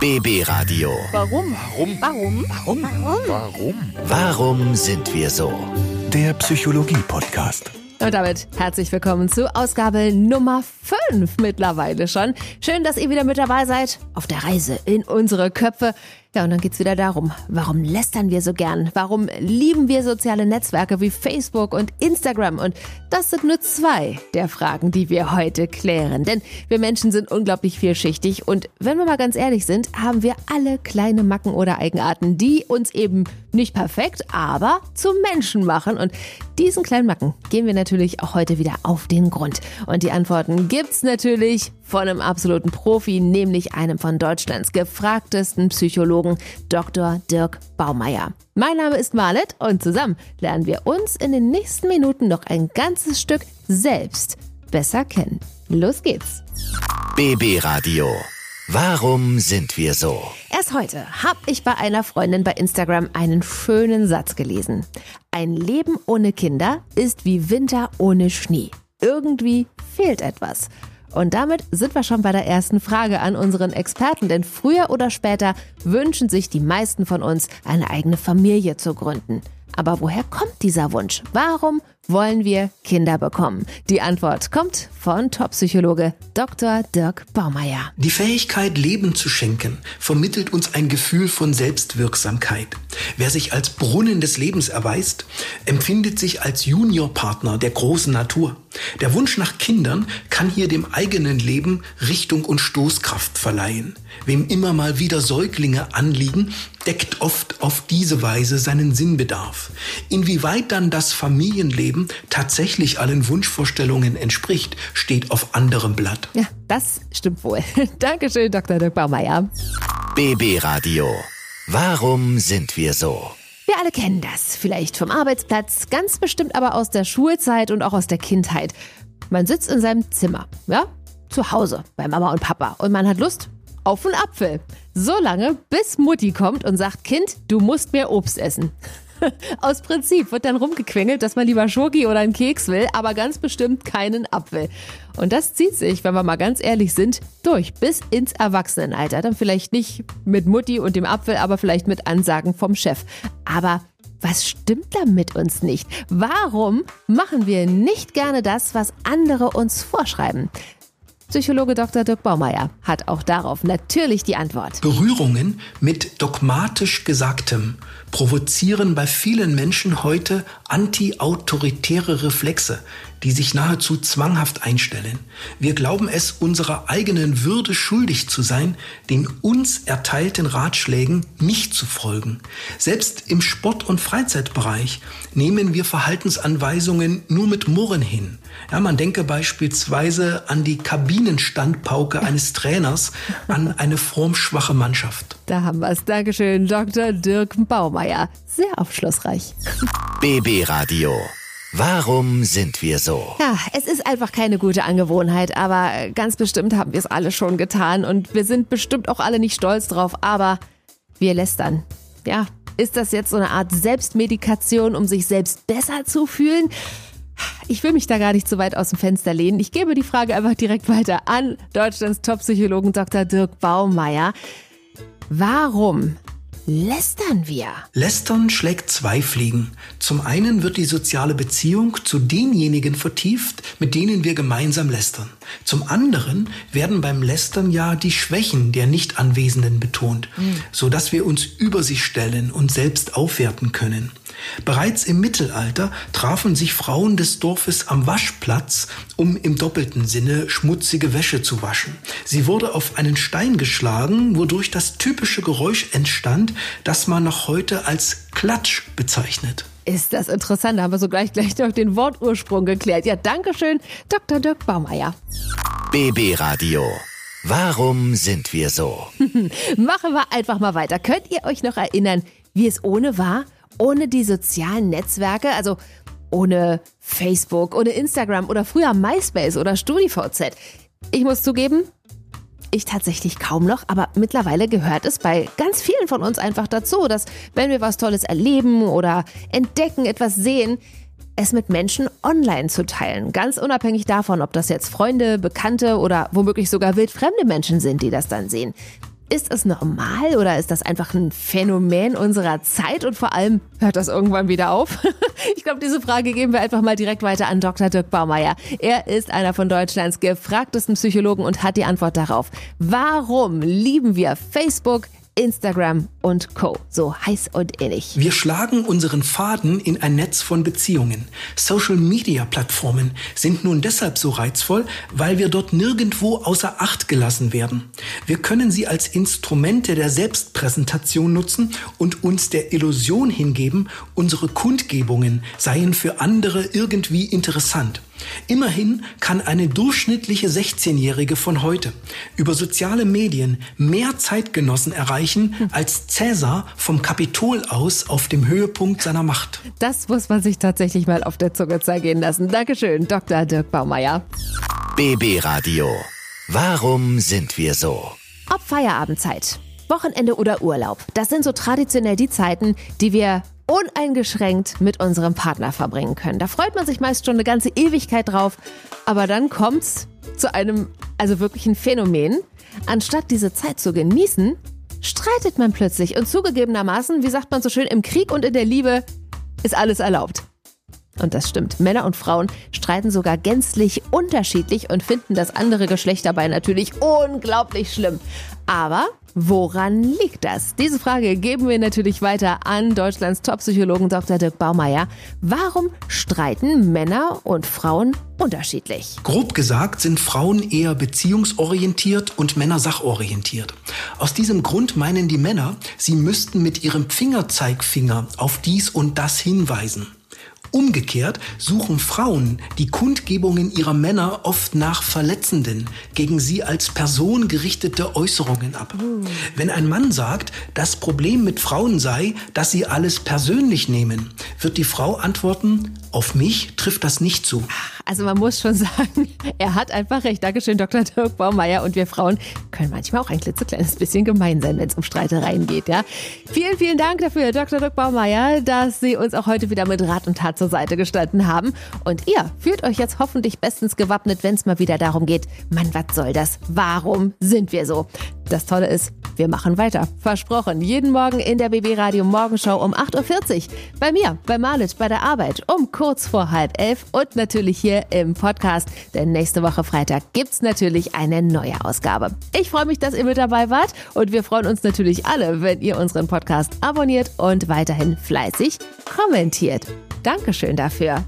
BB Radio. Warum? Warum? Warum? Warum? Warum? Warum sind wir so? Der Psychologie-Podcast. Und damit herzlich willkommen zu Ausgabe Nummer 5 mittlerweile schon. Schön, dass ihr wieder mit dabei seid auf der Reise in unsere Köpfe. Ja, und dann geht's wieder darum, warum lästern wir so gern? Warum lieben wir soziale Netzwerke wie Facebook und Instagram? Und das sind nur zwei der Fragen, die wir heute klären. Denn wir Menschen sind unglaublich vielschichtig und wenn wir mal ganz ehrlich sind, haben wir alle kleine Macken oder Eigenarten, die uns eben nicht perfekt, aber zum Menschen machen. Und diesen kleinen Macken gehen wir natürlich auch heute wieder auf den Grund. Und die Antworten gibt's natürlich von einem absoluten Profi, nämlich einem von Deutschlands gefragtesten Psychologen, Dr. Dirk Baumeier. Mein Name ist Marlet und zusammen lernen wir uns in den nächsten Minuten noch ein ganzes Stück selbst besser kennen. Los geht's! BB Radio. Warum sind wir so? Erst heute habe ich bei einer Freundin bei Instagram einen schönen Satz gelesen. Ein Leben ohne Kinder ist wie Winter ohne Schnee. Irgendwie fehlt etwas. Und damit sind wir schon bei der ersten Frage an unseren Experten, denn früher oder später wünschen sich die meisten von uns, eine eigene Familie zu gründen. Aber woher kommt dieser Wunsch? Warum wollen wir Kinder bekommen? Die Antwort kommt von Top-Psychologe Dr. Dirk Baumeier. Die Fähigkeit, Leben zu schenken, vermittelt uns ein Gefühl von Selbstwirksamkeit. Wer sich als Brunnen des Lebens erweist, empfindet sich als Juniorpartner der großen Natur. Der Wunsch nach Kindern kann hier dem eigenen Leben Richtung und Stoßkraft verleihen. Wem immer mal wieder Säuglinge anliegen, deckt oft auf diese Weise seinen Sinnbedarf. Inwieweit dann das Familienleben tatsächlich allen Wunschvorstellungen entspricht, steht auf anderem Blatt. Ja, das stimmt wohl. Dankeschön, Dr. Dirk Baumeier. BB Radio. Warum sind wir so? Wir alle kennen das, vielleicht vom Arbeitsplatz, ganz bestimmt aber aus der Schulzeit und auch aus der Kindheit. Man sitzt in seinem Zimmer, ja, zu Hause bei Mama und Papa und man hat Lust auf einen Apfel. So lange, bis Mutti kommt und sagt, Kind, du musst mehr Obst essen. Aus Prinzip wird dann rumgequengelt, dass man lieber Schoki oder einen Keks will, aber ganz bestimmt keinen Apfel. Und das zieht sich, wenn wir mal ganz ehrlich sind, durch bis ins Erwachsenenalter. Dann vielleicht nicht mit Mutti und dem Apfel, aber vielleicht mit Ansagen vom Chef. Aber was stimmt da mit uns nicht? Warum machen wir nicht gerne das, was andere uns vorschreiben? Psychologe Dr. Dirk Baumeier hat auch darauf natürlich die Antwort. Berührungen mit dogmatisch Gesagtem provozieren bei vielen Menschen heute anti-autoritäre Reflexe, die sich nahezu zwanghaft einstellen. Wir glauben es unserer eigenen Würde schuldig zu sein, den uns erteilten Ratschlägen nicht zu folgen. Selbst im Sport- und Freizeitbereich nehmen wir Verhaltensanweisungen nur mit Murren hin. Ja, man denke beispielsweise an die Kabinenstandpauke eines Trainers, an eine formschwache Mannschaft. Da haben wir es. Dankeschön, Dr. Dirk Baumeier. Sehr aufschlussreich. BB Radio. Warum sind wir so? Ja, es ist einfach keine gute Angewohnheit, aber ganz bestimmt haben wir es alle schon getan und wir sind bestimmt auch alle nicht stolz drauf, aber wir lästern. Ja, ist das jetzt so eine Art Selbstmedikation, um sich selbst besser zu fühlen? Ich will mich da gar nicht so weit aus dem Fenster lehnen. Ich gebe die Frage einfach direkt weiter an Deutschlands Top-Psychologen Dr. Dirk Baumeier. Warum lästern wir? Lästern schlägt zwei Fliegen. Zum einen wird die soziale Beziehung zu denjenigen vertieft, mit denen wir gemeinsam lästern. Zum anderen werden beim Lästern ja die Schwächen der Nicht-Anwesenden betont, mhm. so dass wir uns über sie stellen und selbst aufwerten können. Bereits im Mittelalter trafen sich Frauen des Dorfes am Waschplatz, um im doppelten Sinne schmutzige Wäsche zu waschen. Sie wurde auf einen Stein geschlagen, wodurch das typische Geräusch entstand, das man noch heute als Klatsch bezeichnet. Ist das interessant, da haben wir so gleich, gleich noch den Wortursprung geklärt. Ja, Dankeschön, Dr. Dirk Baumeier. BB Radio. Warum sind wir so? Machen wir einfach mal weiter. Könnt ihr euch noch erinnern, wie es ohne war? Ohne die sozialen Netzwerke, also ohne Facebook, ohne Instagram oder früher MySpace oder StudiVZ. Ich muss zugeben, ich tatsächlich kaum noch, aber mittlerweile gehört es bei ganz vielen von uns einfach dazu, dass wenn wir was Tolles erleben oder entdecken, etwas sehen, es mit Menschen online zu teilen. Ganz unabhängig davon, ob das jetzt Freunde, Bekannte oder womöglich sogar wildfremde Menschen sind, die das dann sehen. Ist es normal oder ist das einfach ein Phänomen unserer Zeit und vor allem hört das irgendwann wieder auf? Ich glaube, diese Frage geben wir einfach mal direkt weiter an Dr. Dirk Baumeier. Er ist einer von Deutschlands gefragtesten Psychologen und hat die Antwort darauf. Warum lieben wir Facebook, Instagram und Co. So heiß und innig. Wir schlagen unseren Faden in ein Netz von Beziehungen. Social-Media-Plattformen sind nun deshalb so reizvoll, weil wir dort nirgendwo außer Acht gelassen werden. Wir können sie als Instrumente der Selbstpräsentation nutzen und uns der Illusion hingeben, unsere Kundgebungen seien für andere irgendwie interessant. Immerhin kann eine durchschnittliche 16-Jährige von heute über soziale Medien mehr Zeitgenossen erreichen als Cäsar vom Kapitol aus auf dem Höhepunkt seiner Macht. Das muss man sich tatsächlich mal auf der Zunge zergehen lassen. Dankeschön, Dr. Dirk Baumeier. BB Radio. Warum sind wir so? Ob Feierabendzeit, Wochenende oder Urlaub, das sind so traditionell die Zeiten, die wir uneingeschränkt mit unserem Partner verbringen können. Da freut man sich meist schon eine ganze Ewigkeit drauf, aber dann kommt's zu einem also wirklichen Phänomen. Anstatt diese Zeit zu genießen, streitet man plötzlich und zugegebenermaßen, wie sagt man so schön, im Krieg und in der Liebe ist alles erlaubt. Und das stimmt. Männer und Frauen streiten sogar gänzlich unterschiedlich und finden das andere Geschlecht dabei natürlich unglaublich schlimm. Aber woran liegt das? Diese Frage geben wir natürlich weiter an Deutschlands Top-Psychologen Dr. Dirk Baumeier. Warum streiten Männer und Frauen unterschiedlich? Grob gesagt sind Frauen eher beziehungsorientiert und Männer sachorientiert. Aus diesem Grund meinen die Männer, sie müssten mit ihrem Fingerzeigfinger auf dies und das hinweisen. Umgekehrt suchen Frauen die Kundgebungen ihrer Männer oft nach verletzenden, gegen sie als Person gerichtete Äußerungen ab. Wenn ein Mann sagt, das Problem mit Frauen sei, dass sie alles persönlich nehmen, wird die Frau antworten, auf mich trifft das nicht zu. Also man muss schon sagen, er hat einfach recht. Dankeschön, Dr. Dirk Baumeier. Und wir Frauen können manchmal auch ein klitzekleines bisschen gemein sein, wenn es um Streitereien geht. Ja? Vielen, vielen Dank dafür, Dr. Dirk Baumeier, dass Sie uns auch heute wieder mit Rat und Tat zur Seite gestanden haben. Und ihr fühlt euch jetzt hoffentlich bestens gewappnet, wenn es mal wieder darum geht, Mann, was soll das? Warum sind wir so? Das Tolle ist, wir machen weiter. Versprochen. Jeden Morgen in der BB Radio Morgenshow um 8.40 Uhr. Bei mir, bei Marlit, bei der Arbeit um kurz vor halb elf und natürlich hier im Podcast. Denn nächste Woche Freitag gibt's natürlich eine neue Ausgabe. Ich freue mich, dass ihr mit dabei wart und wir freuen uns natürlich alle, wenn ihr unseren Podcast abonniert und weiterhin fleißig kommentiert. Dankeschön dafür.